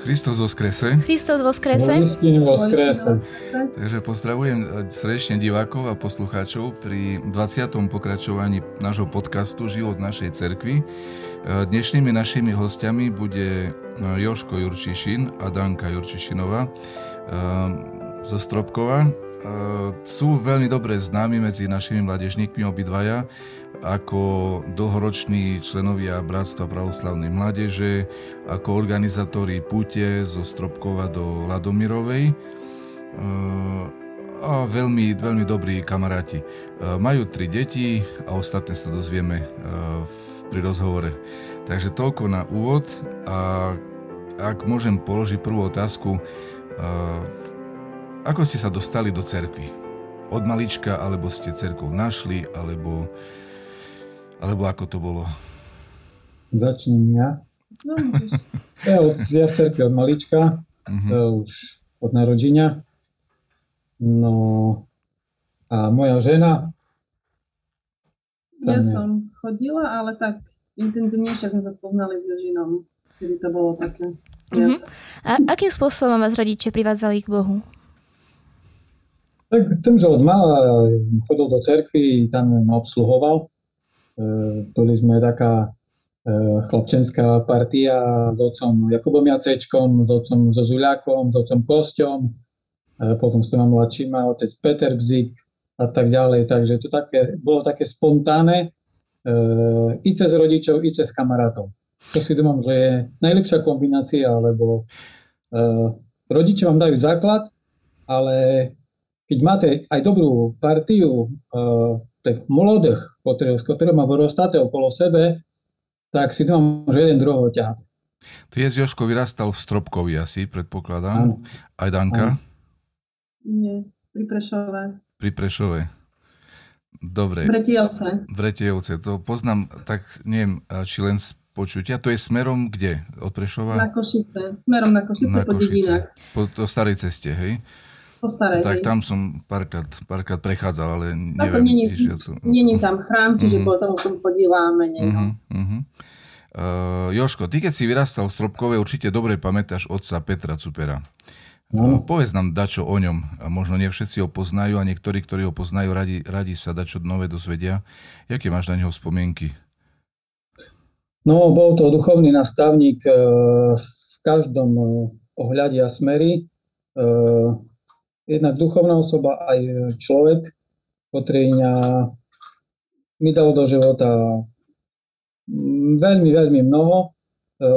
Kristus skrese. Kristus skrese. Kristus skrese. Takže pozdravujem srdečne divákov a poslucháčov pri 20. pokračovaní nášho podcastu Život našej cerkvi. Dnešnými našimi hostiami bude Joško Jurčišin a Danka Jurčišinová zo Stropkova. Sú veľmi dobre známi medzi našimi mladežníkmi obidvaja ako dlhoroční členovia Bratstva pravoslavnej mládeže, ako organizátori púte zo Stropkova do Ladomirovej a veľmi, veľmi dobrí kamaráti. Majú tri deti a ostatné sa dozvieme pri rozhovore. Takže toľko na úvod a ak môžem položiť prvú otázku, ako ste sa dostali do cerkvy? Od malička, alebo ste cerkov našli, alebo alebo ako to bolo? Začnem ja. No, ja, od, ja v cerke od malička, uh-huh. už od narodenia. No a moja žena... Ja je... som chodila, ale tak intenzívnejšie sme sa spoznali s Jožinom, kedy to bolo také Uh-huh. A akým spôsobom vás rodiče privádzali k Bohu? Tak tým, že od mala chodil do cerkvy, tam ma obsluhoval, boli sme taká e, chlapčenská partia s otcom Jakubom Jacečkom, s otcom so Zuľakom, s otcom Kosťom, e, potom s tým mladším otec Peter Bzik a tak ďalej. Takže to také, bolo také spontánne i cez rodičov, i cez kamarátov. To si domám, že je najlepšia kombinácia, lebo rodiče vám dajú základ, ale keď máte aj dobrú partiu tak mladých, s ktorými má vyrastáte okolo sebe, tak si tam môže jeden druhého ťahať. Ty je Joško vyrastal v Stropkovi asi, predpokladám. Áno. Aj Danka? Áno. Nie, pri Prešove. Pri Prešove. Dobre. Vretejovce. Vretejovce. To poznám, tak neviem, či len z počutia. To je smerom kde? Od Prešova? Na Košice. Smerom na Košice, na po Košice. Po, po starej ceste, hej? Po starej. Tak tam som párkrát, párkrát prechádzal, ale neviem. Není, není tam chrám, čiže mm-hmm. potom tam podívame. Mm-hmm. Uh-huh. Uh, Joško, ty keď si vyrastal v Stropkove, určite dobre pamätáš otca Petra Cupera. No. Uh, povedz nám dačo o ňom. Možno nie všetci ho poznajú a niektorí, ktorí ho poznajú, radi, radi sa dačo nové dozvedia. Jaké máš na neho spomienky? No, bol to duchovný nastavník uh, v každom ohľade a smery. Jednak duchovná osoba, aj človek, ktorý mi dal do života veľmi, veľmi mnoho. E,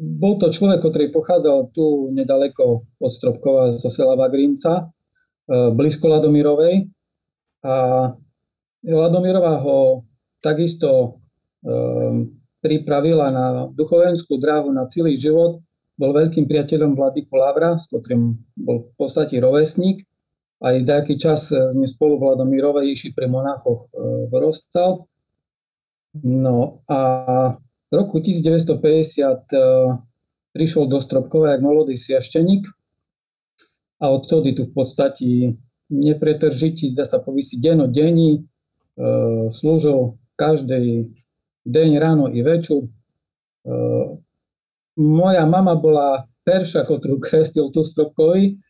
bol to človek, ktorý pochádzal tu nedaleko od Stropkova zo sela Vagrinca, e, blízko Ladomirovej. A Ladomirová ho takisto e, pripravila na duchovenskú dráhu na celý život bol veľkým priateľom Vladyku Lavra, s ktorým bol v podstate rovesník. Aj nejaký čas e, sme spolu v Vladomírove išli pri monáchoch e, v Rostal. No a v roku 1950 e, prišiel do Stropkova jak mladý siašteník a odtedy tu v podstate nepretržití, dá sa povisiť, denno denní, slúžil každý deň, ráno i večer moja mama bola perša, ktorú krestil tu Stropkovi,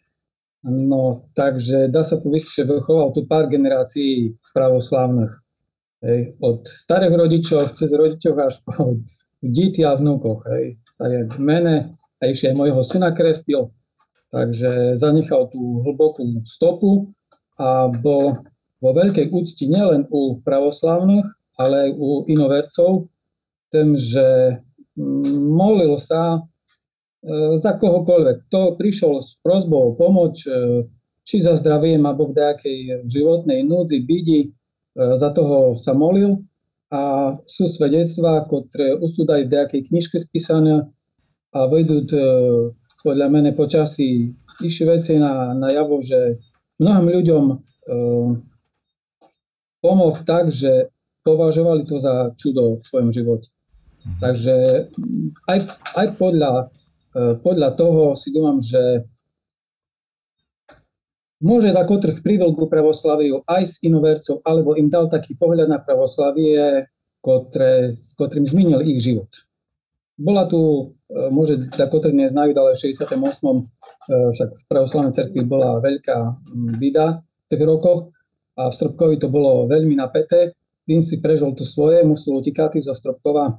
no takže dá sa povedať, že vychoval tu pár generácií pravoslavných. Hej, od starých rodičov, cez rodičov až po deti a vnúkoch. Hej. Tak mene, a ešte aj mojho syna krestil, takže zanechal tú hlbokú stopu a bol vo veľkej úcti nielen u pravoslavných, ale aj u inovercov, tým, že molil sa e, za kohokoľvek. To prišiel s prozbou o pomoč, e, či za zdravie alebo v nejakej životnej núdzi, bidi, e, za toho sa molil. A sú svedectvá, ktoré sú aj v nejakej knižke spísané a vedú podľa mene počasí išli veci na, na javo, že mnohým ľuďom e, pomoh tak, že považovali to za čudo v svojom živote. Mhm. Takže aj, aj podľa, e, podľa toho si domám, že môže ako trh privel ku pravoslaviu aj s inovercov, alebo im dal taký pohľad na pravoslavie, ktoré, s ktorým zmenil ich život. bola tu, e, môže zakotrne znajú, ale v 68. E, však v pravoslavnej cerkvi bola veľká bida v tých rokoch a v Stropkovi to bolo veľmi napäté. Tým si prežil tu svoje, musel utikať zo Stropkova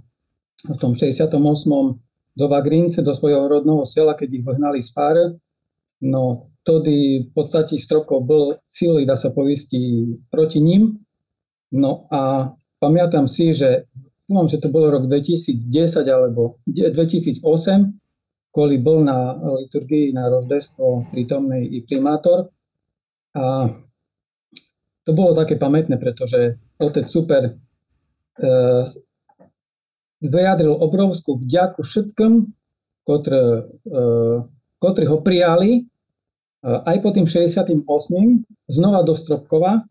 v tom 68. do Vagrince, do svojho rodného sela, keď ich vyhnali z Fáre. No, vtedy v podstate Stropkov bol silný, dá sa povisti, proti ním. No a pamätám si, že dúfam, že to bolo rok 2010 alebo 2008, kvôli bol na liturgii na rozdestvo prítomnej i primátor. A to bolo také pamätné, pretože otec super e, vyjadril obrovskú vďaku všetkým, ktorí, e, ktorí ho prijali e, aj po tým 68. znova do Stropkova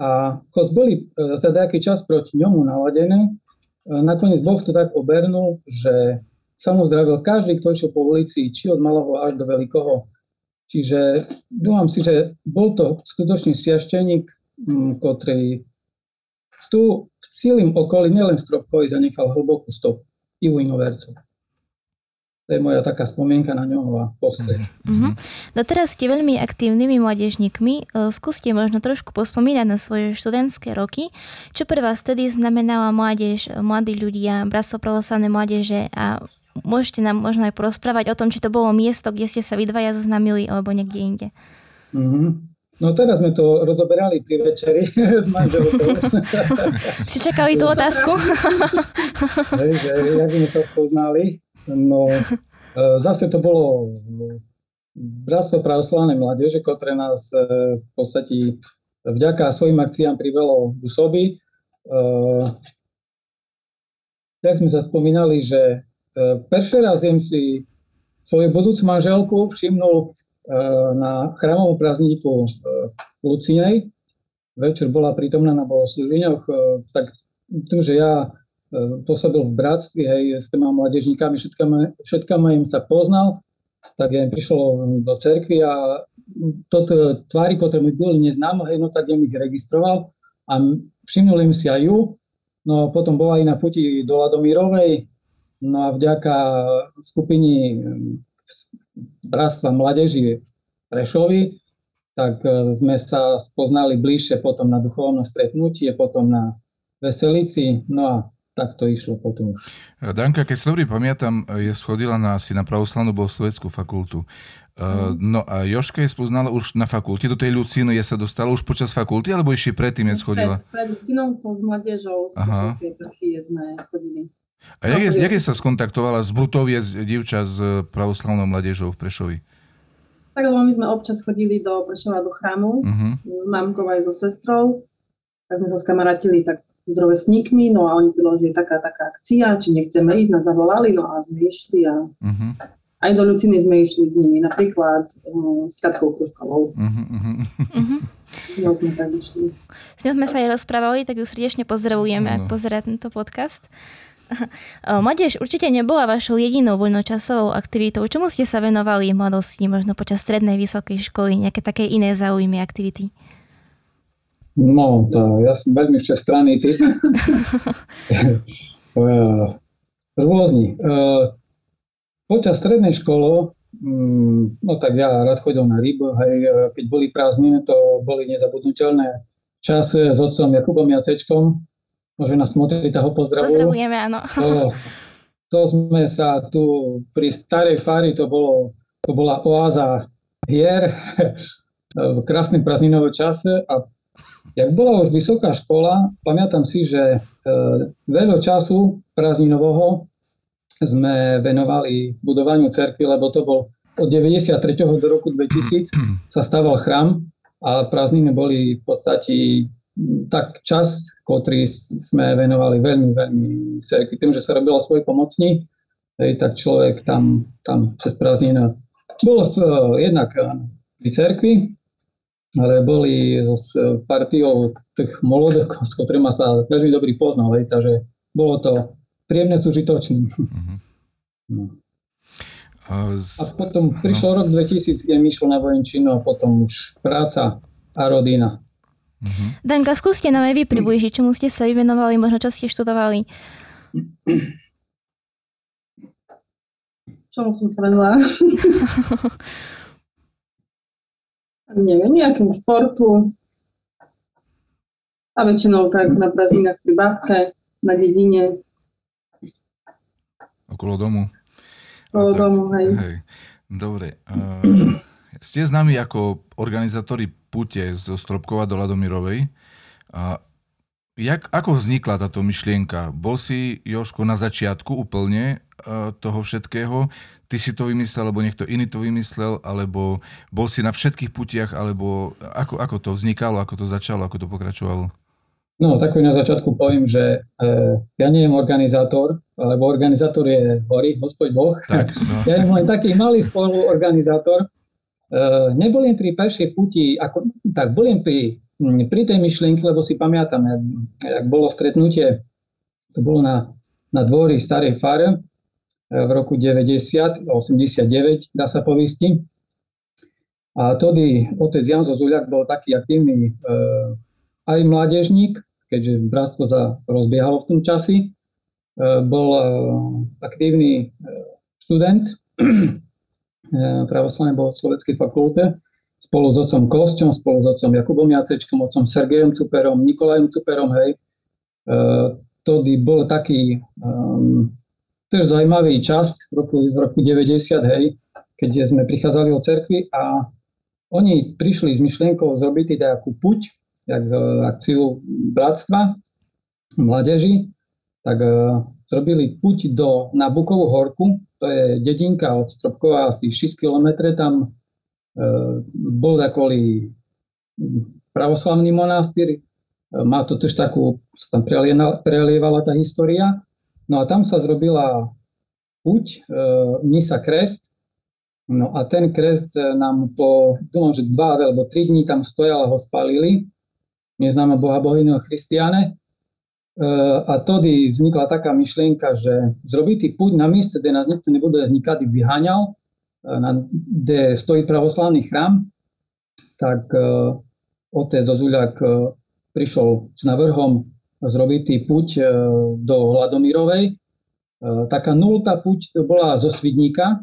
a keď boli e, za nejaký čas proti ňomu naladené, nakoniec Boh to tak obernul, že sa mu zdravil každý, kto išiel po ulici, či od malého až do veľkého. Čiže dúfam si, že bol to skutočný sviašteník, ktorý tu v celým okolí, nielen v Stropkovi, zanechal hlbokú stopu i u inovercov. To je moja taká spomienka na ňoho a poste. Mm-hmm. No teraz ste veľmi aktívnymi mládežníkmi. E, skúste možno trošku pospomínať na svoje študentské roky. Čo pre vás tedy znamenala mládež, mladí ľudia, Bratstvo pravoslavné mládeže a môžete nám možno aj porozprávať o tom, či to bolo miesto, kde ste sa vy dvaja zoznamili alebo niekde inde. Mm-hmm. No teraz sme to rozoberali pri večeri s manželkou. Si čakali tú otázku? Hej, že jak sme sa spoznali. No e, zase to bolo Bratstvo pravoslavnej mládeže, ktoré nás e, v podstate vďaka svojim akciám privelo k soby. Tak sme sa spomínali, že prvý raz jem si svoju budúcu manželku všimnul na chrámovom prázdniku Lucinej. Večer bola prítomná na bohoslúženiach, tak tým, že ja pôsobil v bratstve, hej, s tými mladežníkami, všetkami im sa poznal, tak ja prišiel do cerkvy a toto tvári, ktoré mi boli neznáme, hej, no tak ja ich registroval a všimnul im si aj ju, no potom bola aj na puti do Ladomírovej, no a vďaka skupiny bratstva mladeži Prešovi, tak e, sme sa spoznali bližšie potom na duchovnom stretnutie, potom na veselici, no a tak to išlo potom už. Danka, keď si dobrý pamätám, je schodila na, asi na pravoslavnú bohosloveckú fakultu. Uh, no a Joška je spoznala už na fakulte, do tej Lucíny je sa dostala už počas fakulty, alebo ešte predtým je schodila? Pred, pred Lucínou s mladežou, Aha. sme chodili. A jak, je, jak je sa skontaktovala z Brutovie divča s pravoslavnou mladežou v Prešovi? Tak lebo my sme občas chodili do Prešova do chrámu, uh-huh. s mamkou aj so sestrou, tak sme sa skamarátili tak s rovesníkmi, no a oni bylo, že je taká, taká akcia, či nechceme ísť, nás zavolali, no a sme išli a uh-huh. aj do Luciny sme išli s nimi, napríklad um, s Katkou Kruškovou. Uh-huh, uh-huh. S ňou sme tak išli. S ňou sme sa aj rozprávali, tak ju srdečne pozdravujeme, uh-huh. ak pozerá tento podcast. Mladež určite nebola vašou jedinou voľnočasovou aktivitou. Čomu ste sa venovali v mladosti, možno počas strednej, vysokej školy, nejaké také iné záujmy, aktivity? No, to ja som veľmi všestranný typ. Rôzni. Počas strednej školy, mm, no tak ja rád chodil na rybu, hej, keď boli prázdniny, to boli nezabudnutelné časy s otcom Jakubom Jacečkom, Nás tak ho pozdravujú. Pozdravujeme, áno. To, to sme sa tu pri starej fári, to, bolo, to bola oáza hier v krásnym prázdninovom čase a jak bola už vysoká škola, pamätám si, že e, veľa času prázdninového sme venovali budovaniu cerkvy, lebo to bol od 93. do roku 2000 sa stával chrám a prázdniny boli v podstate tak čas, ktorý sme venovali veľmi, veľmi cerkvi. Tým, že sa robila svoj pomocní, hej, tak človek tam, tam cez prázdnina bol v, jednak pri cerkvi, ale boli s partiou tých molodek, s ktorými sa veľmi dobrý poznal, hej, takže bolo to príjemne súžitočné. Mm-hmm. No. A potom prišiel no. rok 2000, kde mi išlo na vojenčinu a potom už práca a rodina. Uh-huh. Danka, skúste nám aj vy približiť, čomu ste sa vyvenovali, možno čo ste študovali. čomu som sa venovala? Neviem, nejakým športu. A väčšinou tak na prázdninách pri babke, na dedine. Okolo domu. Okolo domu, hej. hej. Dobre. Uh, ste známi ako organizátori pute zo Stropkova do Ladomirovej. Uh, jak, ako vznikla táto myšlienka? Bol si, Joško, na začiatku úplne uh, toho všetkého? Ty si to vymyslel, alebo niekto iný to vymyslel, alebo bol si na všetkých putiach, alebo ako, ako to vznikalo, ako to začalo, ako to pokračovalo? No, tak na začiatku poviem, že e, ja nie som organizátor, lebo organizátor je hory, hospod Boh. Tak, no. Ja som len taký malý spoluorganizátor. E, nebudem pri pešej puti, ako, tak budem pri, pri tej myšlienke, lebo si pamätám, jak bolo stretnutie, to bolo na, na dvori starej fare e, v roku 90, 89, dá sa povisti. A tedy otec Jan Zozuľak bol taký aktívny e, aj mládežník, keďže bratstvo sa rozbiehalo v tom časi. E, bol e, aktívny e, študent pravoslavnej bohosloveckej fakulte spolu s otcom Kosťom, spolu s otcom Jakubom Jacečkom, otcom Sergejom Cuperom, Nikolajom Cuperom, hej. Tody bol taký um, tiež zaujímavý čas v roku, v roku 90, hej, keď sme prichádzali o cerkvi a oni prišli s myšlienkou zrobiť nejakú puť jak e, akciu bratstva mládeži, tak e, zrobili puť do, na Bukovú horku, to je dedinka od Stropkova asi 6 km, tam e, bol takový pravoslavný monastýr, má to tiež takú, sa tam prelievala tá história, no a tam sa zrobila puť, misa krest, no a ten krest nám po, dúfam, že dva alebo tri dní tam stojal a ho spalili, neznáma Boha Bohyného Christiane. E, a tedy vznikla taká myšlienka, že zrobiť púť na míste, kde nás nikto nebude nikdy vyháňal, e, kde stojí pravoslavný chrám, tak e, otec Zozuľak prišiel s navrhom zrobiť púť do Hladomírovej. Taká nultá púť bola zo Svidníka,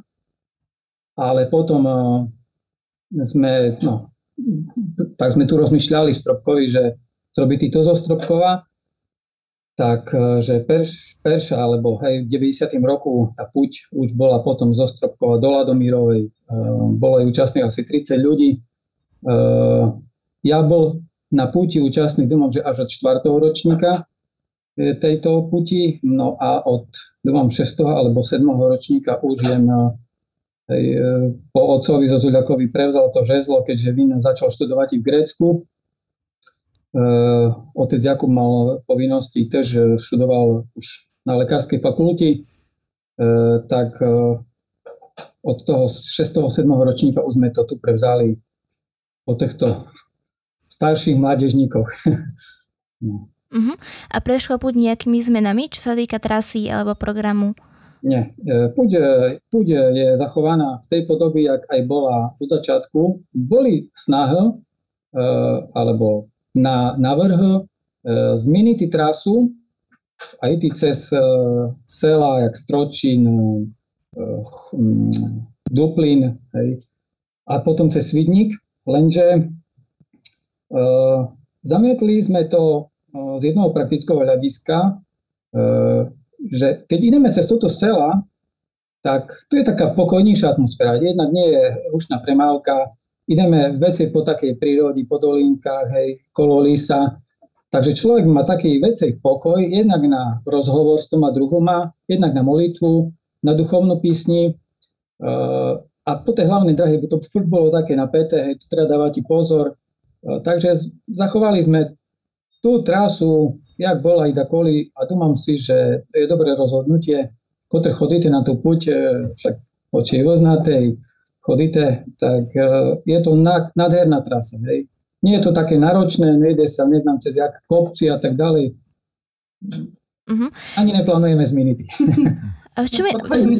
ale potom sme, no, tak sme tu rozmýšľali v Stropkovi, že zrobiť to zo Stropkova, tak e, že perš, Perša, alebo hej, v 90. roku tá puť už bola potom zo Stropkova do Ladomírovej, uh, bolo aj účastných asi 30 ľudí. Uh, ja bol na puti účastný, dúfam, že až od 4. ročníka tejto puti, no a od, dúfam, 6. alebo 7. ročníka už jem Hej, e, po otcovi Zozuľakovi prevzal to žezlo, keďže Vin začal študovať v Grécku. E, otec Jakub mal povinnosti, tiež študoval už na lekárskej fakulti, e, tak od toho 6. 7. ročníka už sme to tu prevzali po týchto starších mládežníkoch. no. Uh-huh. A prešlo púť nejakými zmenami, čo sa týka trasy alebo programu? Nie. Púď je zachovaná v tej podobe, jak aj bola u začiatku. Boli snahy, alebo na navrh e, zmeniť trasu aj ty cez sela, jak Stročín, Duplin, hej, a potom cez Svidník, lenže zamietli sme to z jednoho praktického hľadiska, že keď ideme cez toto sela, tak tu je taká pokojnejšia atmosféra. Jednak nie je rušná premávka, ideme veci po takej prírode, po dolinkách, hej, kolo lisa. Takže človek má taký vecej pokoj, jednak na rozhovor s toma druhoma, jednak na molitvu, na duchovnú písni. Uh, a po tej hlavnej drahe, to furt bolo také napäté, hej, tu treba dávať pozor. Uh, takže zachovali sme tú trasu jak bola Ida Koli a dúmam si, že to je dobré rozhodnutie. Kotre chodíte na tú puť, e, však oči voznatej, chodíte, tak e, je to nádherná trasa. Hej. Nie je to také náročné, nejde sa, neznám cez jak kopci a tak ďalej. Uh-huh. Ani neplánujeme zmeniť. A v čom, je,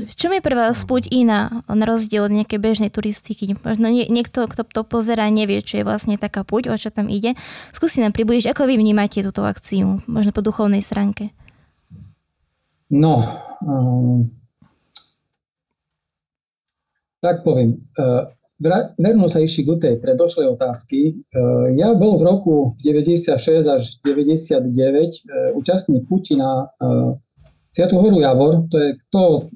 v čom je pre vás púť iná, na rozdiel od nejakej bežnej turistiky? Možno nie, niekto, kto to pozera, nevie, čo je vlastne taká púť, o čo tam ide. Skúsi nám približiť, ako vy vnímate túto akciu, možno po duchovnej stránke. No, um, Tak poviem. Verno sa išli k tej predošlej otázky. Ja bol v roku 96 až 99 účastník Putina Sviatú horu Javor, to je to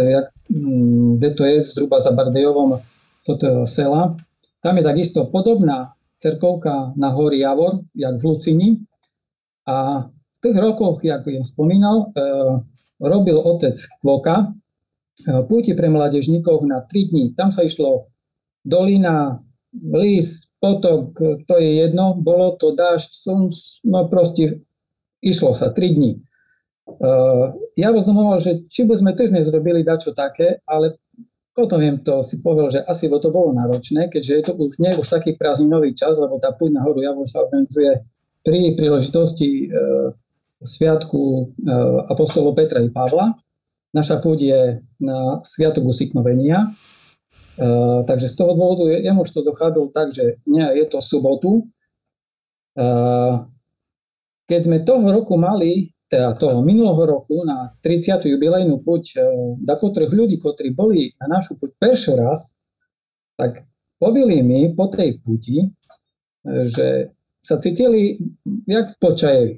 jak, mm, kde to je, zhruba za Bardejovom, toto sela. Tam je takisto podobná cerkovka na hory Javor, jak v Lucini. A v tých rokoch, jak som spomínal, e, robil otec Kvoka e, púti pre mládežníkov na 3 dní. Tam sa išlo dolina, lis, potok, to je jedno, bolo to dážď, som, no proste išlo sa 3 dní. Uh, ja rozdomoval, že či by sme tiež nezrobili dačo také, ale potom viem to si povedal, že asi by to bolo náročné, keďže je to už nie už taký prázdninový čas, lebo tá púť na horu Javor sa organizuje pri príležitosti uh, sviatku uh, apostolov Petra i Pavla. Naša púť je na sviatok usiknovenia, uh, takže z toho dôvodu ja už to dochádzal tak, že nie, je to sobotu. Uh, keď sme toho roku mali teda toho minulého roku na 30. jubilejnú puť e, dakotrých ľudí, ktorí boli na našu puť prvý raz, tak povili mi po tej puti, e, že sa cítili jak v počajevi.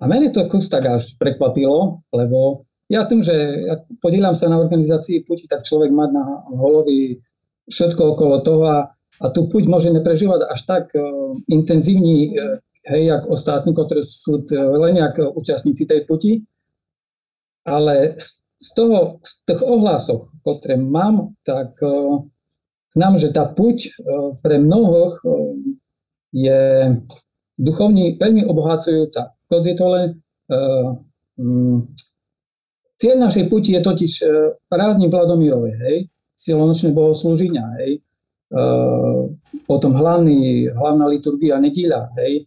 A mene to kus tak až prekvapilo, lebo ja tým, že ja podielam sa na organizácii puti, tak človek má na holovi všetko okolo toho a, a tu puť môže neprežívať až tak uh, intenzívny uh, hej, jak ostatní, ktorí sú len jak účastníci tej puti. Ale z, toho, z tých ohlások, ktoré mám, tak uh, znám, že tá puť uh, pre mnohoch uh, je duchovní veľmi obohacujúca. Keď je to len uh, cieľ našej puti je totiž uh, prázdni Vladomírove, hej, silonočné bohoslúženia, hej, uh, potom hlavný, hlavná liturgia nedíľa, hej,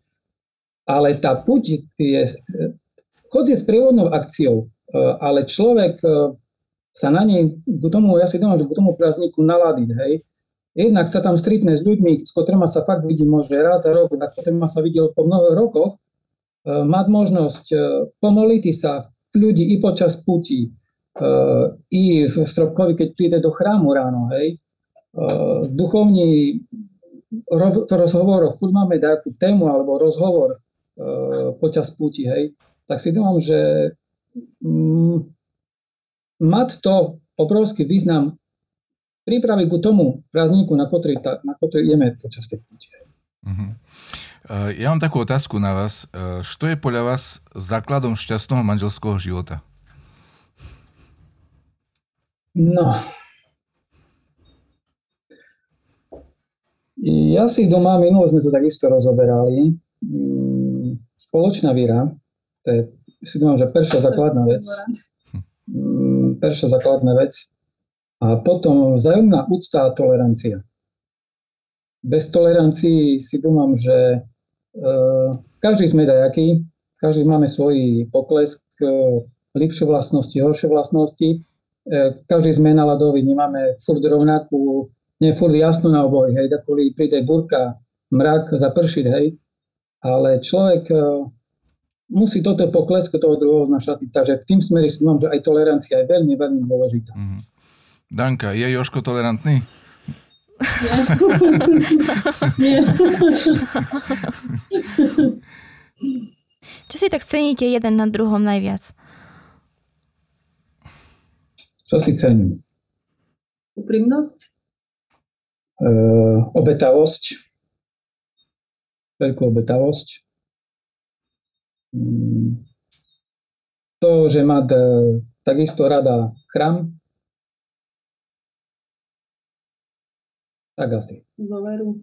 ale tá puť je, chod je sprievodnou akciou, e, ale človek e, sa na nej, k tomu, ja si domám, že k tomu prázdniku naladiť, hej. Jednak sa tam stretne s ľuďmi, s ktorými sa fakt vidí možno raz za rok, a ktorými sa videl po mnoho rokoch, e, mať možnosť pomoliť sa ľudí i počas putí, i v Stropkovi, keď príde do chrámu ráno, hej. Duchovní v rozhovoroch, furt máme nejakú tému alebo rozhovor, E, počas púti, hej, tak si domám, že mm, mať to obrovský význam prípravy ku tomu prázdniku, na ktorý, na ktorý ideme počas tej púti. Uh-huh. Ja mám takú otázku na vás. Čo je podľa vás základom šťastného manželského života? No. Ja si doma, minulo sme to takisto rozoberali, spoločná víra, to je, si domám, že prvá základná vec. Mm, prvá základná vec. A potom vzájomná úcta a tolerancia. Bez tolerancii si domám, že každý sme dajaký, každý máme svoj poklesk, uh, lepšie vlastnosti, horšie vlastnosti. Uh, každý sme naladový, nemáme furt rovnakú, nie furt jasnú na oboji, hej, kvôli príde burka, mrak, zapršiť, hej ale človek musí toto poklesko toho druhého znašať. Takže v tým smere si mám, že aj tolerancia je veľmi, veľmi dôležitá. Mm-hmm. Danka, je Joško tolerantný? Nie. Čo si tak ceníte jeden na druhom najviac? Čo si cením? Úprimnosť? Uh, obetavosť veľkú obetavosť. Mm. To, že má takisto rada chrám, tak asi. Dôveru.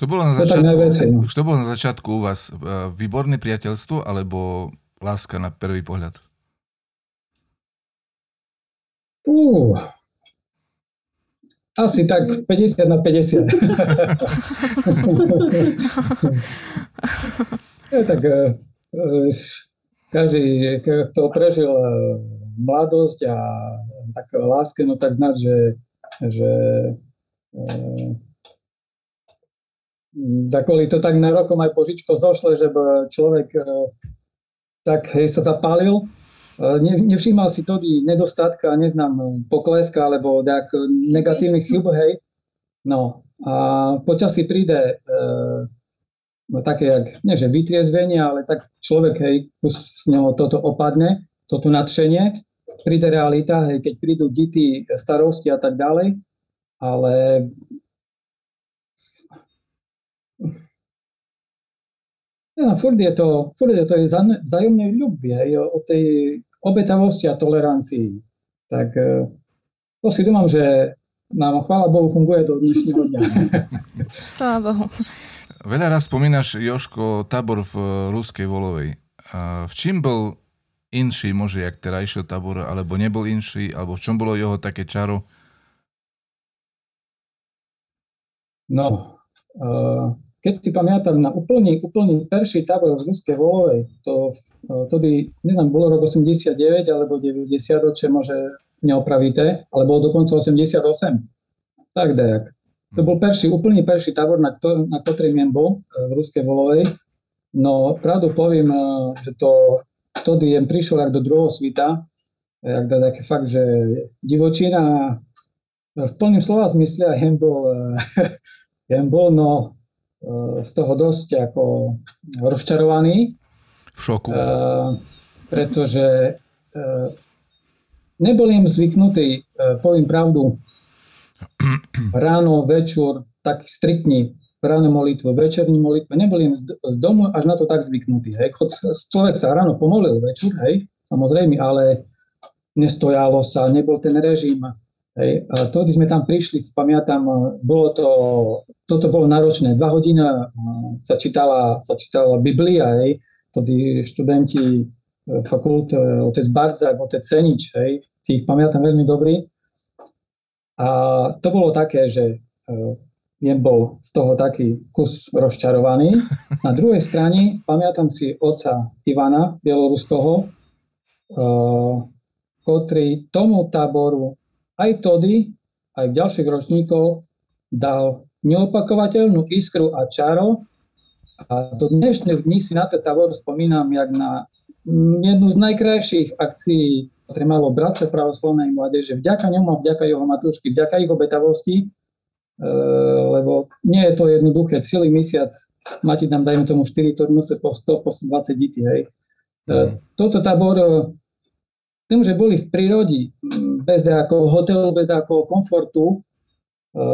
Čo bolo na začiatku, čo bolo na začiatku u vás? E, výborné priateľstvo alebo láska na prvý pohľad? Uh, asi tak 50 na 50. ja, tak uh, každý, kto prežil mladosť a tak láske, no tak znáš, že, že uh, to tak na rokom aj požičko zošle, že človek uh, tak hej, sa zapálil nevšímal si tedy nedostatka, neznám, pokleska alebo tak negatívnych chyb, hej. No a počasí príde e, no, také, jak, nie že vytriezvenie, ale tak človek, hej, z neho toto opadne, toto nadšenie, príde realita, hej, keď prídu dity, starosti a tak ďalej, ale ja, furt je to, furt je to je vzájomnej ľubie, hej, o tej obetavosti a tolerancii. Tak e, to si domám, že nám, chvála Bohu, funguje do dnešného dňa. Sláva Bohu. Veľa raz spomínaš, Joško, tábor v Ruskej Volovej. V čím bol inší možno, jak terajší tábor, alebo nebol inší, alebo v čom bolo jeho také čaro? No, uh, keď si pamätám na úplný, úplný perší tábor v Ruskej Volovej, to vtedy, neviem, bolo rok 89 alebo 90, čo môže neopravíte, ale bolo dokonca 88. Tak dejak. To bol perší, úplný perší tábor, na, kto, na ktorým bol e, v Ruskej Volovej. No, pravdu poviem, že to vtedy jem prišiel jak do druhého svita, jak da také fakt, že divočina v plným slova zmysle a jem bol, jem bol no, z toho dosť ako rozčarovaný. V šoku. Pretože nebol im zvyknutý, poviem pravdu, ráno, večer, tak striktní ráno molitvu, večerní molitvu, neboli im z, domu až na to tak zvyknutí. Hej. Chod, človek sa ráno pomolil večer, hej, samozrejme, ale nestojalo sa, nebol ten režim, Hej. A vtedy sme tam prišli, pamätám, bolo to, toto bolo náročné. Dva hodiny sa čítala, sa čítala Biblia, hej. Vtedy študenti e, fakult, e, otec Bardzak, otec Cenič, hej, si ich pamätám veľmi dobrý. A to bolo také, že jem bol z toho taký kus rozčarovaný. Na druhej strane pamätám si otca Ivana Bieloruského, ktorý tomu táboru aj tody, aj v ďalších ročníkoch dal neopakovateľnú iskru a čaro a do dnešných dní si na ten tábor spomínam, jak na jednu z najkrajších akcií, ktoré malo Bratstvo pravoslavnej mládeže. Vďaka ňomu vďaka jeho matúšky, vďaka ich obetavosti, lebo nie je to jednoduché. Celý mesiac máte tam, dajme tomu, 4 turnuse po 100, po 120 detí. Hej. Mm. Toto tábor tým, že boli v prírodi, bez nejakého hotelu, bez nejakého komfortu, e,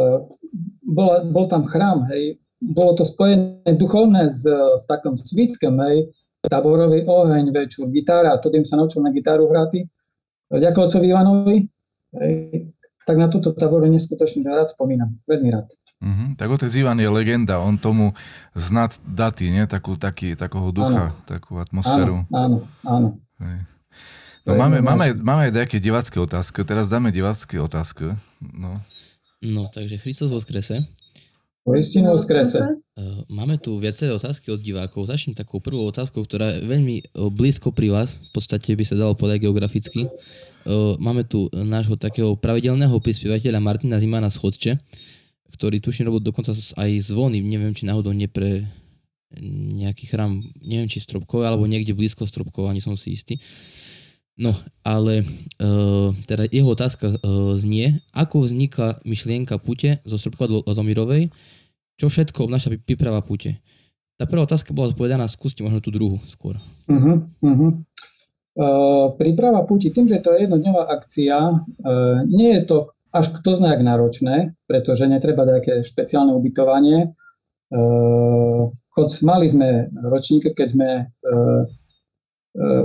bol, bol tam chrám, hej, bolo to spojené duchovné s, s takým svítkem, hej, taborový oheň, večer, gitára, to tým sa naučil na gitáru hrať. Ďakujem Ivanovi, hej, tak na túto taboru neskutočne rád spomínam, veľmi rád. Mm-hmm. Tak otec Ivan je legenda, on tomu znad datý, nie? Takú, taký, takého ducha, áno. takú atmosféru. Áno, áno, áno. No máme, máme, máme aj nejaké divácké otázky. Teraz dáme divácké otázky. No. no, takže Christos skrese. Kristinu skrese. Uh, máme tu viaceré otázky od divákov. Začnem takou prvou otázkou, ktorá je veľmi blízko pri vás. V podstate by sa dalo povedať geograficky. Máme tu nášho takého pravidelného prispievateľa Martina Zimana z Chodče, ktorý tuším robil dokonca aj zvony. Neviem, či náhodou nie pre nejaký chrám, neviem, či Stropkov, alebo niekde blízko Stropkov, ani som si istý. No, ale uh, teda jeho otázka uh, znie, ako vznikla myšlienka pute zo Srbka do Ladomírovej, čo všetko obnáša príprava pute. Tá prvá otázka bola zodpovedaná, skúste možno tú druhú skôr. Uh-huh, uh-huh. Uh, príprava puti, tým, že to je jednodňová akcia, uh, nie je to až kto zná náročné, pretože netreba také špeciálne ubytovanie. Uh, mali sme ročník, keď sme Eh,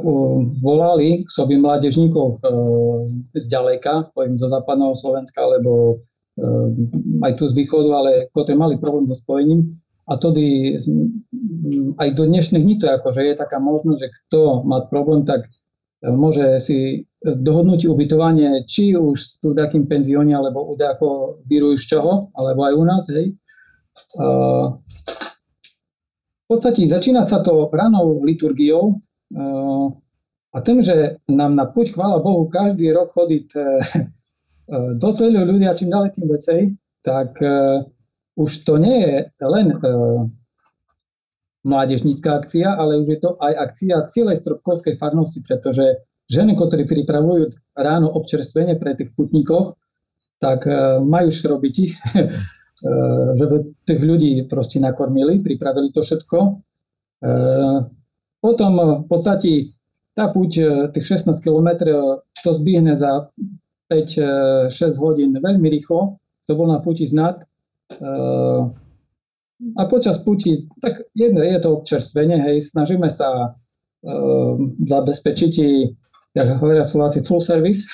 volali k sobi mládežníkov eh, z ďaleka, poviem zo západného Slovenska, alebo eh, aj tu z východu, ale ktorí mali problém so spojením. A tedy aj do dnešných dní to je ako, že je taká možnosť, že kto má problém, tak môže si dohodnúť ubytovanie, či už v takým penzióne, alebo u ako z čoho, alebo aj u nás, hej. V podstate začínať sa to ranou liturgiou, a tým, že nám na puť, chvála Bohu, každý rok chodí e, dosť veľa ľudí a čím ďalej tým vecej, tak uh, už to nie je len mládežnícká akcia, ale už je to aj akcia celej Stropkovskej farnosti, pretože ženy, ktoré pripravujú ráno občerstvenie pre tých putníkov, tak majú šrobiti, že tých ľudí proste nakormili, pripravili to všetko. Potom v podstate tá púť tých 16 km to zbihne za 5-6 hodín veľmi rýchlo. To bol na púti znát. A počas puti, tak jedno je to občerstvenie, hej, snažíme sa uh, zabezpečiť, jak hovoria Slováci, full service,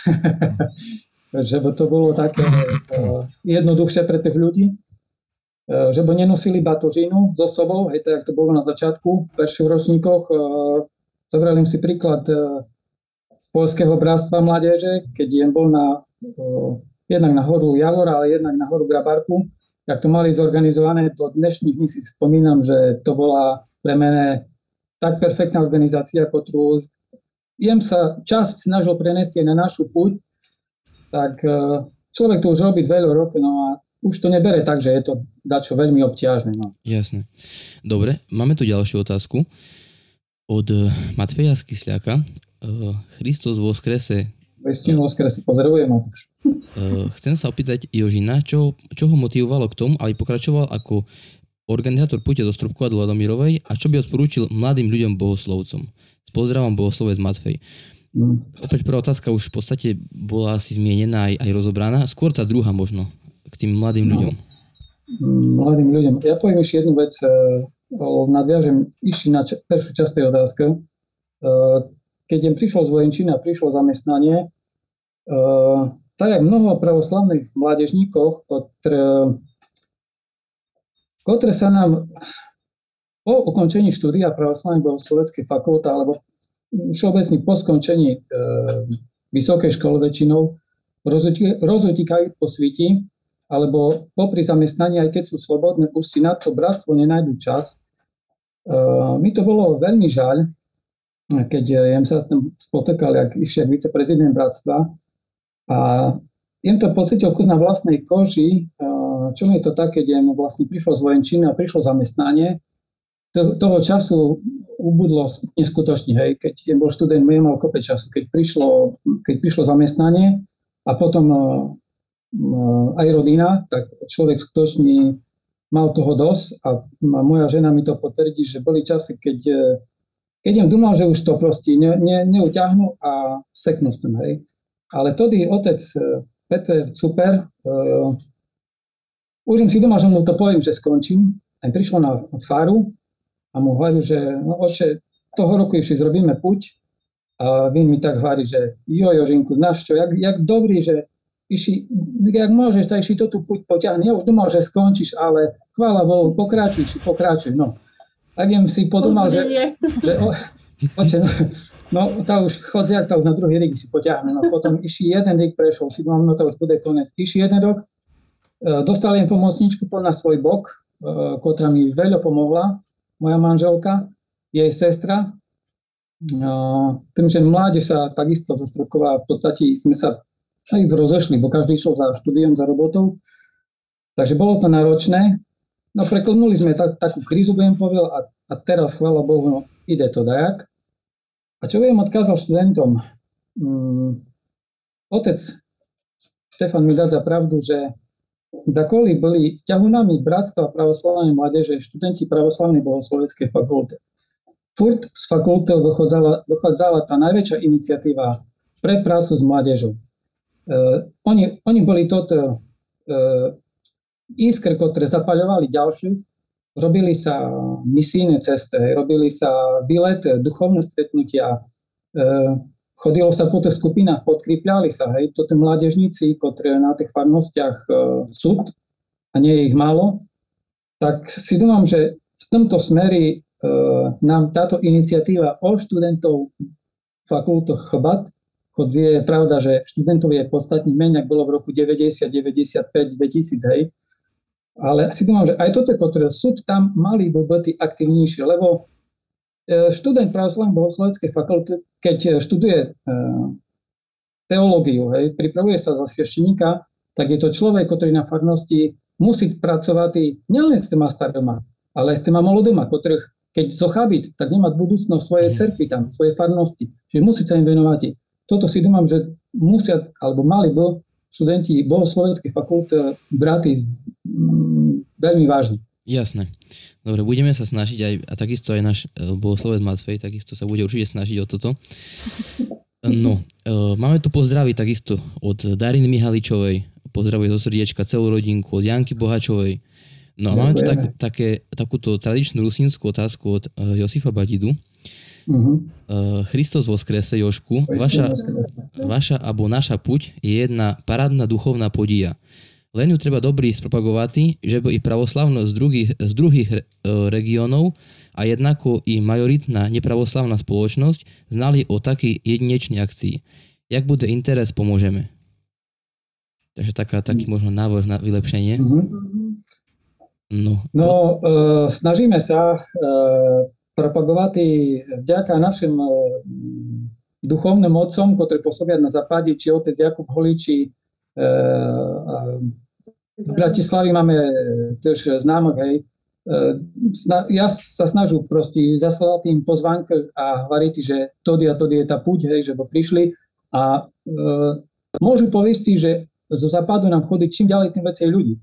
že by to bolo také uh, jednoduchšie pre tých ľudí, uh, že by nenosili batožinu so sobou, hej, tak to bolo na začiatku v prvých ročníkoch. Uh, zobrali si príklad uh, z Polského bratstva mládeže, keď jem bol na, uh, jednak na horu Javora, ale jednak na horu Grabarku, jak to mali zorganizované, do dnešných dní si spomínam, že to bola pre mene tak perfektná organizácia, ktorú jem sa čas snažil preniesť aj na našu púť, tak e, človek to už robí veľa rokov, no a už to nebere tak, že je to dačo veľmi obťažné. No. Jasne. Dobre, máme tu ďalšiu otázku od e, Matveja z Kysľaka. E, Christos vo skrese Vestinu si pozdravujem, Matúš. Uh, chcem sa opýtať Jožina, čo, čo ho motivovalo k tomu, aby pokračoval ako organizátor púte do Stropkova do Ladomírovej a čo by odporúčil mladým ľuďom bohoslovcom. Pozdravom bohoslovec Matfej. Mm. Opäť prvá otázka už v podstate bola asi zmienená aj, aj rozobraná. Skôr tá druhá možno, k tým mladým no. ľuďom. Mladým ľuďom. Ja poviem ešte jednu vec, eh, nadviažem išli na č- prvú časť tej otázky. Keď im prišlo z vojenčiny a prišlo zamestnanie, uh, tak aj mnoho pravoslavných mládežníkov, ktoré sa nám po ukončení štúdia pravoslavnej bohosloveckej fakulty alebo všeobecne po skončení e, vysokej školy väčšinou rozutíkajú po sviti, alebo popri zamestnaní, aj keď sú slobodné, už si na to bratstvo nenajdu čas. E, mi to bolo veľmi žaľ, keď jem sa tam spotykal, jak išiel viceprezident bratstva a jem to pocitil kus na vlastnej koži, čo mi je to tak, keď jem vlastne prišlo z vojenčiny a prišlo zamestnanie, to, toho času ubudlo neskutočne, hej, keď bol študent, mal kope času, keď prišlo, keď prišlo zamestnanie a potom aj rodina, tak človek skutočne mal toho dosť a moja žena mi to potvrdí, že boli časy, keď keď im dúmal, že už to proste ne, ne, neuťahnú a seknú s tým, hej. Ale tedy otec e, Peter Super, uh, už im si doma, že mu to poviem, že skončím. A prišlo na faru a mu hovorí, že no oče, toho roku ešte zrobíme puť. A vy mi tak hovorí, že jo, Jožinku, znaš čo, jak, jak dobrý, že iši, jak môžeš, tak ešte to tu puť poťahne. Ja už dúmal, že skončíš, ale chvála Bohu, pokračuj, pokračuj. No tak jem si podúmal, že, že o, oče, no, no to už chodzia, to už na druhý rík si poťahne. No potom iši jeden rík prešiel, si dúmam, no to už bude konec. Iši jeden rok, e, dostal jem pomocničku na svoj bok, e, ktorá mi veľa pomohla, moja manželka, jej sestra. E, tým, že mládež sa takisto zostroková, v podstate sme sa aj rozešli, bo každý išiel za štúdiom, za robotou. Takže bolo to náročné, No preklnuli sme tak, takú krízu, budem povedal, a, a teraz, chvála Bohu, no, ide to dajak. A čo budem odkázal študentom? Mm, otec Štefan mi dá za pravdu, že dakoli boli ťahunami Bratstva pravoslavnej mládeže študenti pravoslavnej bohosloveckej fakulty. Furt z fakulty vychádzala, vychádzala tá najväčšia iniciatíva pre prácu s mládežou. Uh, oni, oni boli toto uh, iskr, ktoré zapaľovali ďalších, robili sa misijné cesty, robili sa výlet, duchovné stretnutia, e, chodilo sa po tých skupinách, podkrypľali sa, hej, toto mládežníci, ktorí na tých farnostiach e, sú, a nie je ich málo, tak si dúfam, že v tomto smeri e, nám táto iniciatíva o študentov fakultoch chbat, hoď je pravda, že študentov je podstatne menej, ako bolo v roku 90, 95, 2000, hej, ale si dúfam, že aj toto, ktoré súd tam mali by byť aktivnejšie, lebo e, študent pravoslavnej bohosloveckej fakulty, keď e, študuje e, teológiu, hej, pripravuje sa za svešteníka, tak je to človek, ktorý na farnosti musí pracovať nielen s týma starými, ale aj s týma mladými, ktorých keď zochabit, tak nemá budúcnosť svojej mhm. cerky tam, svojej farnosti. Čiže musí sa im venovať. Toto si domám, že musia, alebo mali bo študenti bohoslovenských fakult brať mm, veľmi vážne. Jasné. Dobre, budeme sa snažiť aj, a takisto aj náš uh, bohoslovec Matfej, takisto sa bude určite snažiť o toto. No, uh, máme tu pozdravy takisto od Dariny Mihaličovej, pozdravuje zo srdiečka celú rodinku, od Janky Bohačovej. No a máme tu tak, také, takúto tradičnú rusínskú otázku od uh, Josifa Badidu. Uh-huh. Uh, Christos skrese, Jošku, vaša, vaša alebo naša puť je jedna parádna duchovná podía. Len ju treba dobrý spropagovať, že by i pravoslavnosť z druhých, z druhých uh, regiónov a jednako i majoritná nepravoslavná spoločnosť znali o takej jedinečnej akcii. Jak bude interes, pomôžeme. Takže taká, taký možno návrh na vylepšenie. Mm-hmm. No, no e, snažíme sa e, propagovať vďaka našim e, duchovným otcom, ktorí pôsobia na západe, či otec Jakub Holíči. E, e, v Bratislavi máme tiež známok, hej, ja sa snažím proste zaslať tým pozvánk a hovoriť, že tody a tody je tá púť, hej, že bo prišli a e, môžu povieť, že zo západu nám chodí čím ďalej tým viacej ľudí. E,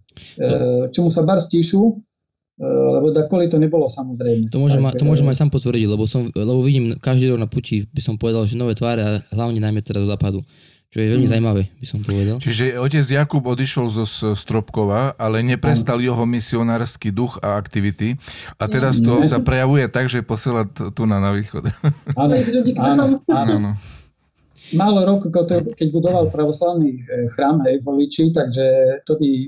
čomu sa bar stíšu, e, lebo kvôli to nebolo samozrejme. To môžem, tak, to môžem aj sám potvrdiť, lebo, som, lebo vidím každý rok na puti, by som povedal, že nové tváre a hlavne najmä teda do západu. Čo je veľmi mm. zaujímavé, by som povedal. Čiže otec Jakub odišiel zo Stropkova, ale neprestal jeho misionársky duch a aktivity. A teraz to sa prejavuje tak, že posiela tu na, na východ. Áno, áno, áno. Málo rok, keď budoval pravoslavný e, chrám hej, v Holiči, takže to by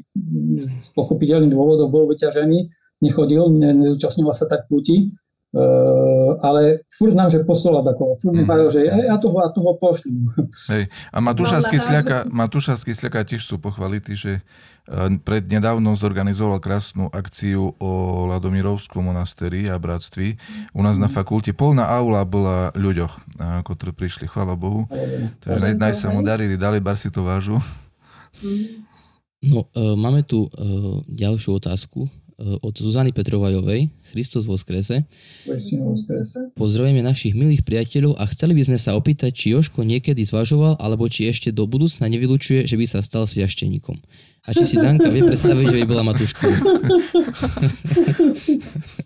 z pochopiteľných dôvodov bol vyťažený, nechodil, nezúčastňoval sa tak púti. Uh, ale furt znám, že poslala takého. Furt mi mm. že ja, ja toho a toho pošlím. Hej. A Matúša z Kysliaka, Matúša z Kysliaka tiež sú pochvality, že uh, pred nedávno zorganizoval krásnu akciu o Ladomírovskom monasteri a bratství. U nás mm. na fakulte polná aula bola ľuďoch, uh, ktorí prišli, chvála Bohu. Takže naj, naj sa mu darili, dali, bar si to vážu. No, uh, máme tu uh, ďalšiu otázku Eh, od Zuzany Petrovajovej, Christos vo skrese. Pozdravujeme našich milých priateľov a chceli by sme sa opýtať, či Joško niekedy zvažoval, alebo či ešte do budúcna nevylučuje, že by sa stal sviašteníkom. A či si Danka vie predstaviť, že by bola Matuškou.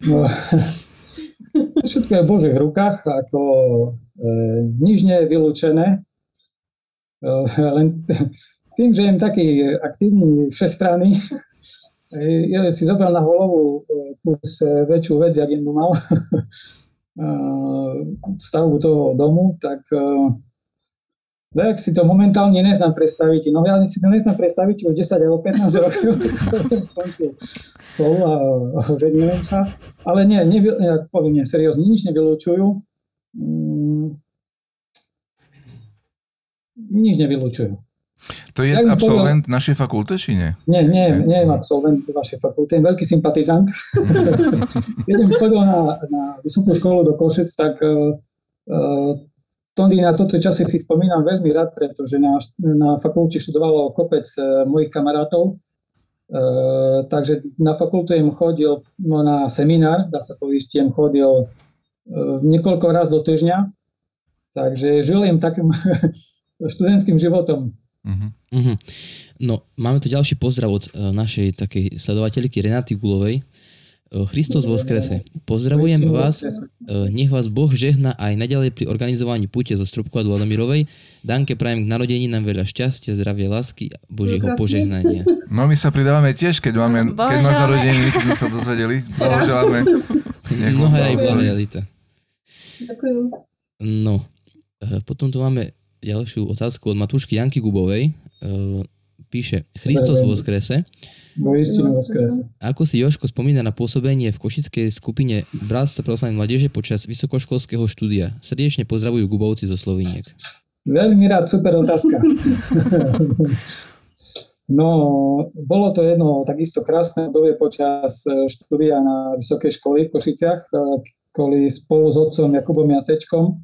No, všetko je v Božích rukách, ako e, nič nie je vylúčené. E, len tým, že jem taký aktívny všestranný, ja si zobral na hlavu e, plus e, väčšiu vec, jak jednu mal, stavbu toho domu, tak tak si to momentálne neznám predstaviť. No ja si to neznám predstaviť už 10 alebo 15 rokov, školu a oženujem sa. Ale nie, nevy, ja poviem nie, seriózne, nič nevylučujú. Mm, nič nevylučujú. To je ja absolvent povedal, našej fakulte, či nie? Nie, nie, nie je absolvent vašej fakulte, je veľký sympatizant. Keď som chodil na, na vysokú školu do Košec, tak uh, uh, na toto časy si spomínam veľmi rád, pretože na, na fakulte študovalo kopec uh, mojich kamarátov, uh, takže na fakultu im chodil no, na seminár, dá sa povedať, im chodil uh, niekoľko raz do týždňa, takže žil im takým študentským životom. Uh-huh. Uh-huh. No, máme tu ďalší pozdrav od uh, našej takej sledovateľky Renaty Gulovej. Uh, Christos vo skrese. Pozdravujem vás, uh, nech vás Boh žehna aj naďalej pri organizovaní púte zo Strupku a Dôlomirovej. Danke prajem k narodení nám veľa šťastia, zdravie, lásky a Božieho požehnania. No my sa pridávame tiež, keď, máme, keď máš narodení, keď sme sa dozvedeli. Blahoželáme. Mnohé aj blahoželíte. Ďakujem. No, potom tu máme ďalšiu otázku od Matúšky Janky Gubovej. Uh, píše Christos vo skrese. Ako si Joško spomína na pôsobenie v košickej skupine Bratstva pravoslavnej mládeže počas vysokoškolského štúdia. Srdečne pozdravujú Gubovci zo Sloviniek. Veľmi rád, super otázka. no, bolo to jedno takisto krásne obdobie počas e, štúdia na vysokej školy v Košiciach, e, kvôli spolu s otcom Jakubom Jacečkom.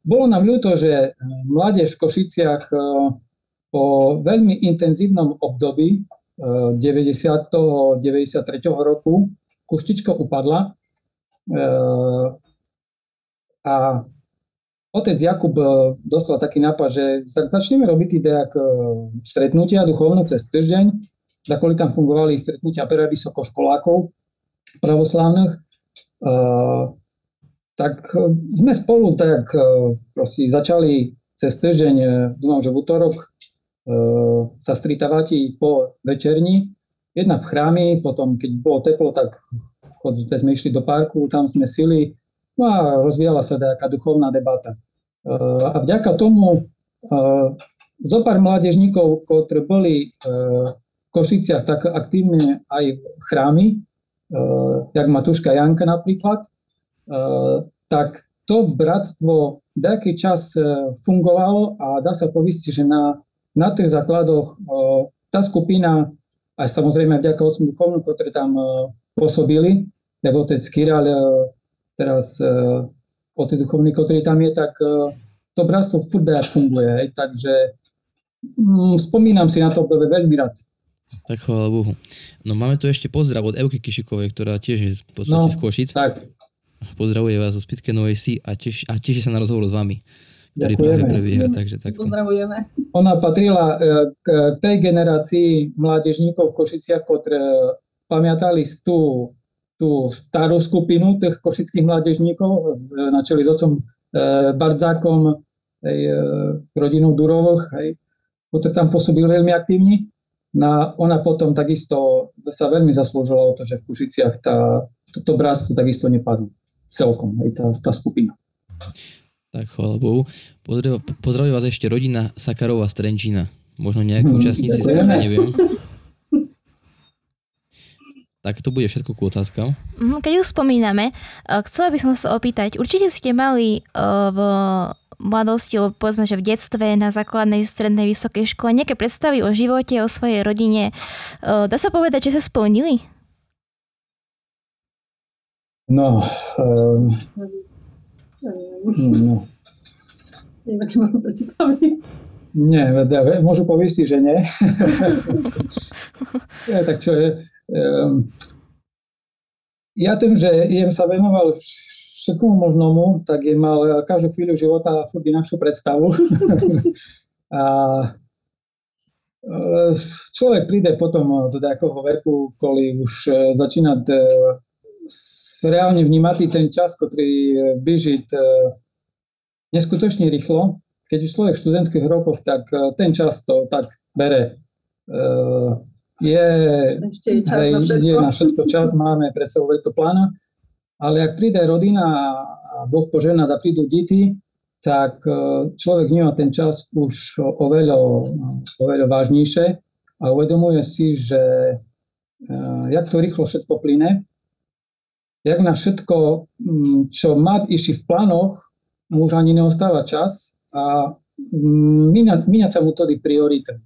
Bolo nám ľúto, že mládež v Košiciach e, po veľmi intenzívnom období 90. E, 93. roku kuštičko upadla a otec Jakub dostal taký nápad, že začneme robiť jak stretnutia duchovné cez týždeň, kvôli tam fungovali stretnutia pre vysokoškolákov pravoslávnych, tak sme spolu tak proste začali cez týždeň, dúfam, že v útorok sa stritávať po večerni, jednak v chrámi, potom keď bolo teplo, tak sme išli do parku, tam sme sili, no a rozvíjala sa nejaká duchovná debata. A vďaka tomu zo pár mládežníkov, ktorí boli v Košiciach tak aktívne aj v chrámi, jak Matuška Janka napríklad, tak to bratstvo nejaký čas fungovalo a dá sa povieť, že na, na tých základoch tá skupina, aj samozrejme vďaka otcom duchovnú, ktoré tam pôsobili, ako otec Kiral, teraz otec duchovný, ktorý tam je, tak to bratstvo furt funguje. Takže mm, spomínam si na to veľmi rád. Tak chvála Bohu. No máme tu ešte pozdrav od Evky Kišikovej, ktorá tiež je v podstate no, z Košic. Tak. Pozdravuje vás zo Spické Novej Si a teší, a teší sa na rozhovor s vami, ktorý Ďakujeme. práve prebieha. Takže takto. Pozdravujeme. Ona patrila e, k tej generácii mládežníkov v Košiciach, ktoré pamätali tú, tú starú skupinu tých košických mládežníkov na čeli s otcom e, Bardzákom, hej, e, rodinou Durovoch, hej, ktorí tam pôsobili veľmi aktívni. Na, ona potom takisto sa veľmi zaslúžila o to, že v Kušiciach tá, toto bratstvo takisto nepadlo celkom, aj tá, tá skupina. Tak chvála Bohu. Pozdravujem vás ešte rodina Sakarova z Trenčína. Možno nejaké hmm, účastníci, neviem. Tak to bude všetko ku otázkam. Mhm, keď už spomíname, eh, chcela by som sa opýtať, určite ste mali uh, v mladosti, povedzme, že v detstve, na základnej, strednej, vysokej škole, nejaké predstavy o živote, o svojej rodine. Dá sa povedať, že sa splnili? No, um, no. Nie, môžu povieť že nie. ja, tak čo je, um, ja tým, že jem sa venoval všetkomu možnomu, tak je mal každú chvíľu života furt inakšiu predstavu. a e, človek príde potom do nejakého veku, koli už e, začína e, reálne vnímať ten čas, ktorý beží neskutočne rýchlo. Keď už človek v študentských rokoch, tak ten čas to tak bere. Je, je, čas hej, na je na všetko čas, máme pred sebou veľký plán ale ak príde rodina a Boh požena a prídu deti, tak e, človek vníma ten čas už oveľa, oveľa vážnejšie a uvedomuje si, že e, jak to rýchlo všetko plyne, jak na všetko, čo má išli v plánoch, mu už ani neostáva čas a míňať sa mu tedy priority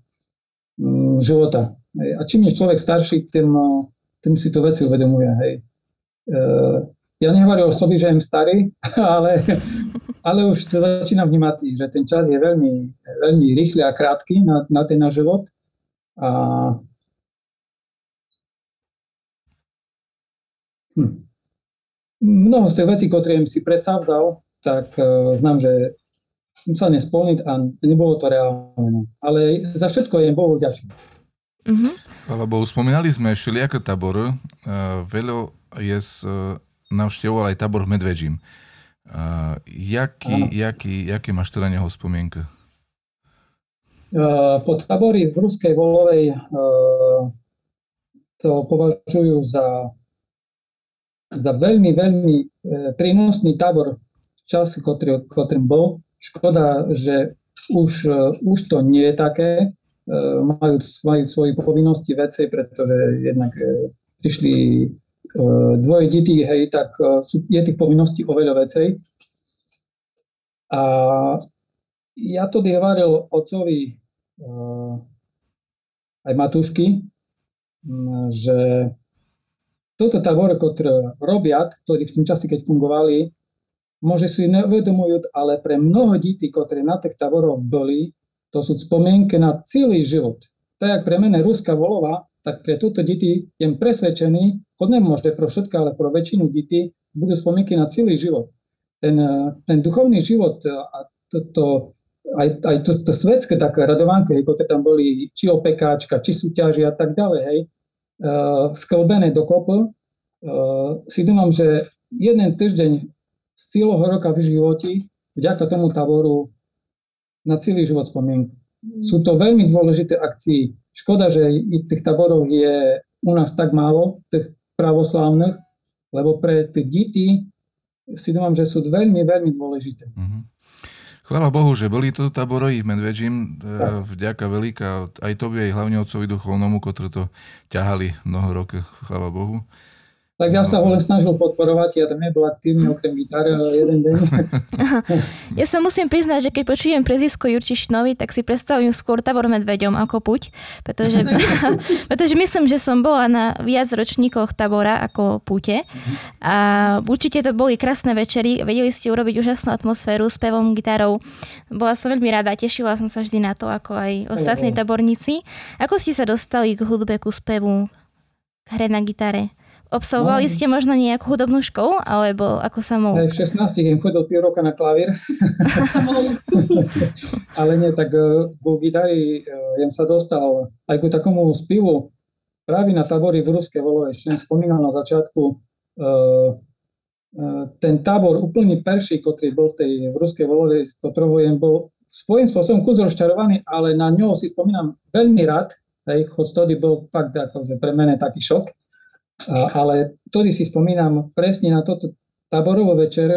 života. A čím je človek starší, tým, tým si to veci uvedomuje. Hej. E, ja nehovorím o sobi, že jem starý, ale, ale už to začínam vnímať, že ten čas je veľmi, veľmi rýchly a krátky na, na ten náš život. A hm. Mnoho z tých vecí, ktoré si predsavzal, tak uh, znám, že sa nesplniť a nebolo to reálne. Ale za všetko je Bohu vďačný. Mm-hmm. Lebo spomínali sme všelijaké tabory. Uh, veľa je z uh, navštevoval aj tábor v Medvedžím. Uh, jaký, jaký, jaký máš tu na neho spomienka? Uh, po tábori v Ruskej Volovej uh, to považujú za, za veľmi, veľmi uh, prínosný tábor v čase, ktorý, ktorým bol. Škoda, že už, uh, už to nie je také, majú, majú svoje povinnosti veci, pretože jednak prišli dvoje deti, hej, tak sú, je tých povinností oveľa vecej. A ja to hovoril ocovi aj Matúšky, že toto tábor, ktoré robia, ktorí v tom čase, keď fungovali, môže si neuvedomujú, ale pre mnoho detí, ktoré na tých táboroch boli, to sú spomienky na celý život. Tak, jak pre mene Ruska Volova, tak pre túto deti jem presvedčený, to nemôže pro všetko, ale pro väčšinu detí, budú spomienky na celý život. Ten, ten duchovný život a to, to aj, aj to, to svetské také radovánky, hej, tam boli či opekáčka, či súťaži a tak ďalej, hej, sklbené dokopy, uh, si domám, že jeden týždeň z celého roka v živote, vďaka tomu taboru, na celý život spomienky. Sú to veľmi dôležité akcie. Škoda, že tých taborov je u nás tak málo, tých pravoslávnych, lebo pre tie deti si domám, že sú veľmi, veľmi dôležité. Mm-hmm. Chvála Bohu, že boli to táboroví medvedžím, e, vďaka veľká aj tobie, aj hlavne otcovi duchovnomu, ktorí to ťahali mnoho rokov, chvála Bohu. Tak ja sa ho len snažil podporovať, ja tam nebol aktívny okrem gitary, ale jeden deň. ja sa musím priznať, že keď počujem prezvisko Jurčišinovi, tak si predstavujem skôr Tabor Medveďom ako Puť, pretože, pretože myslím, že som bola na viac ročníkoch Tabora ako Pute a určite to boli krásne večery, vedeli ste urobiť úžasnú atmosféru s pevom, gitarou. Bola som veľmi rada, tešila som sa vždy na to, ako aj ostatní taborníci. Ako ste sa dostali k hudbe, ku spevu, k hre na gitare? Absolvovali no. ste možno nejakú hudobnú školu, alebo ako sa mu... V 16 im chodil pol roka na klavír. Ale nie, tak ku eh, gitari ja sa dostal aj ku takomu spivu práve na tabori v Ruskej volove. Ešte spomínal na začiatku eh, eh, ten tábor úplný perší, ktorý bol v tej v Ruskej volove, z ktorého bol svojím spôsobom kus rozčarovaný, ale na ňo si spomínam veľmi rád, hej, chod bol fakt akože pre mene taký šok ale vtedy si spomínam presne na toto táborové večer,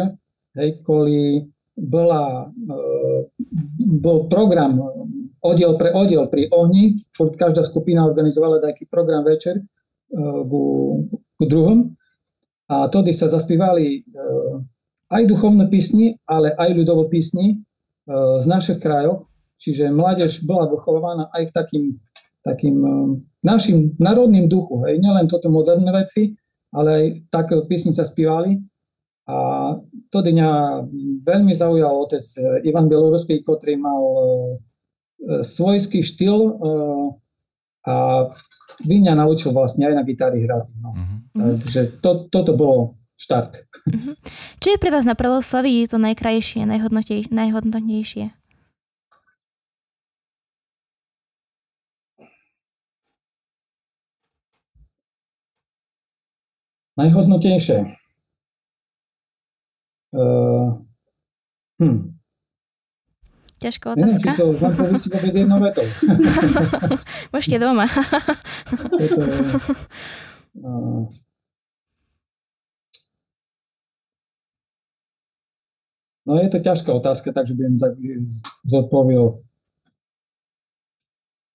hej, kvôli bola, e, bol program oddiel pre oddiel pri ohni, furt každá skupina organizovala taký program večer e, ku, ku druhom. A tedy sa zaspívali e, aj duchovné písni, ale aj ľudovo písni z našich krajov, čiže mládež bola vychovaná aj k takým takým našim národným duchu. Hej. Nielen toto moderné veci, ale aj také písni sa spívali. A to dňa veľmi zaujal otec eh, Ivan Bieloruský, ktorý mal eh, svojský štýl a mňa naučil vlastne aj na gitári hrať. No. Uh-huh. Takže to, toto bolo štart. Uh-huh. Čo je pre vás na pravoslaví to najkrajšie, najhodnotnejšie? Najhodnotnejšie. Uh, hm. Ťažká otázka. Neviem, to vám vôbec jednou vetou. Môžete doma. je to, uh, No je to ťažká otázka, takže by tak zodpovedal.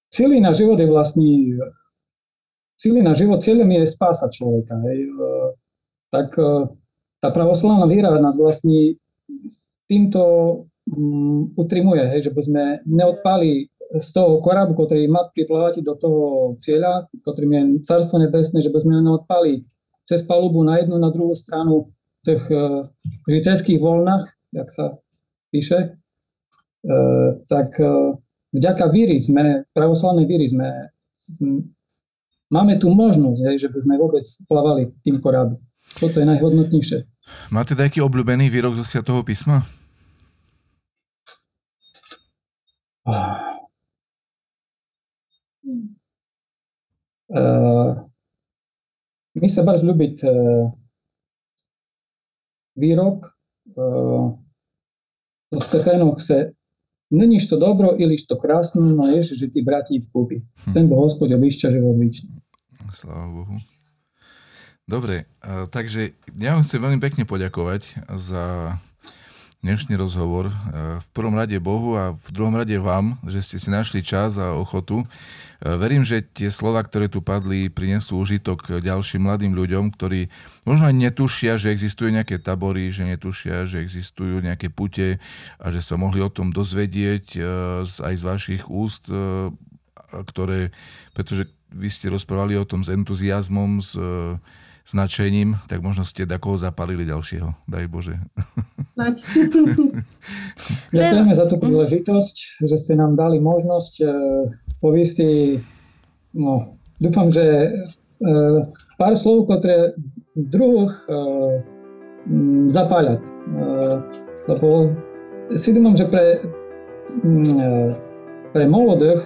Celý na život je vlastní cíli na život, cieľom je spása človeka. Hej. E, tak e, tá pravoslavná viera nás vlastne týmto um, utrimuje, hej, že by sme neodpali z toho korábu, ktorý má priplávať do toho cieľa, ktorým je Carstvo nebesné, že by sme neodpali cez palubu na jednu, na druhú stranu tých uh, žiteľských voľnách, jak sa píše, uh, tak uh, vďaka víry sme, pravoslavnej víry sme, máme tu možnosť, hej, že by sme vôbec plavali tým korábom. Toto je najhodnotnejšie. Máte nejaký obľúbený výrok zo Sviatého písma? Uh, mi sa bardzo ľúbiť uh, výrok uh, zo Stefánov chce Není to dobro ili to krásno, no jež, ti bratí v kúpi. Chcem bo Hospod obišťa život výčný. Sláva Bohu. Dobre, takže ja vám chcem veľmi pekne poďakovať za dnešný rozhovor. V prvom rade Bohu a v druhom rade vám, že ste si našli čas a ochotu. Verím, že tie slova, ktoré tu padli, prinesú užitok ďalším mladým ľuďom, ktorí možno aj netušia, že existujú nejaké tabory, že netušia, že existujú nejaké pute a že sa mohli o tom dozvedieť aj z vašich úst, ktoré, pretože vy ste rozprávali o tom s entuziasmom, s značením, tak možno ste koho zapalili ďalšieho. Daj Bože. Ďakujeme za tú príležitosť, že ste nám dali možnosť e, poviesť no, dúfam, že e, pár slov, ktoré druhých e, zapáľať. Lebo si domám, že pre, mm, pre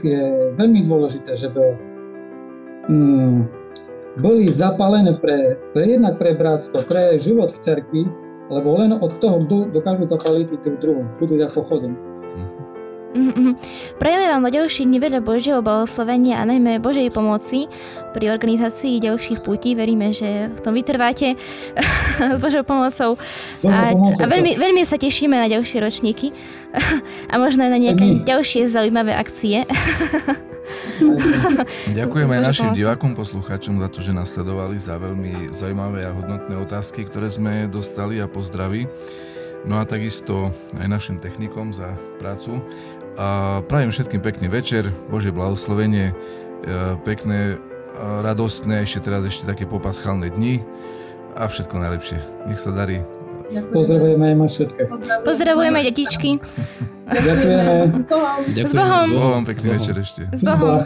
je veľmi dôležité, že by boli zapálené pre, pre jednak pre bratstvo, pre život v cerkvi, lebo len od toho dokážu zapaliť tú druhú, budú ako chodom. Mm-hmm. Prajeme vám na ďalšie dni veľa Božieho blahoslovenia a najmä Božej pomoci pri organizácii ďalších putí. Veríme, že v tom vytrváte s Božou pomocou. A, a veľmi, veľmi sa tešíme na ďalšie ročníky a možno aj na nejaké ďalšie zaujímavé akcie. Ďakujem aj našim divákom, poslucháčom za to, že nás sledovali, za veľmi zaujímavé a hodnotné otázky, ktoré sme dostali a pozdraví. No a takisto aj našim technikom za prácu. A prajem všetkým pekný večer, Bože blahoslovenie, e, pekné, radostné, ešte teraz ešte také popaschalné dni a všetko najlepšie. Nech sa darí. Pozdravujeme aj ma všetké. Pozdravujeme detičky. Ďakujeme. Ďakujem. S Bohom. S Bohom, pekný večer ešte. S Bohom.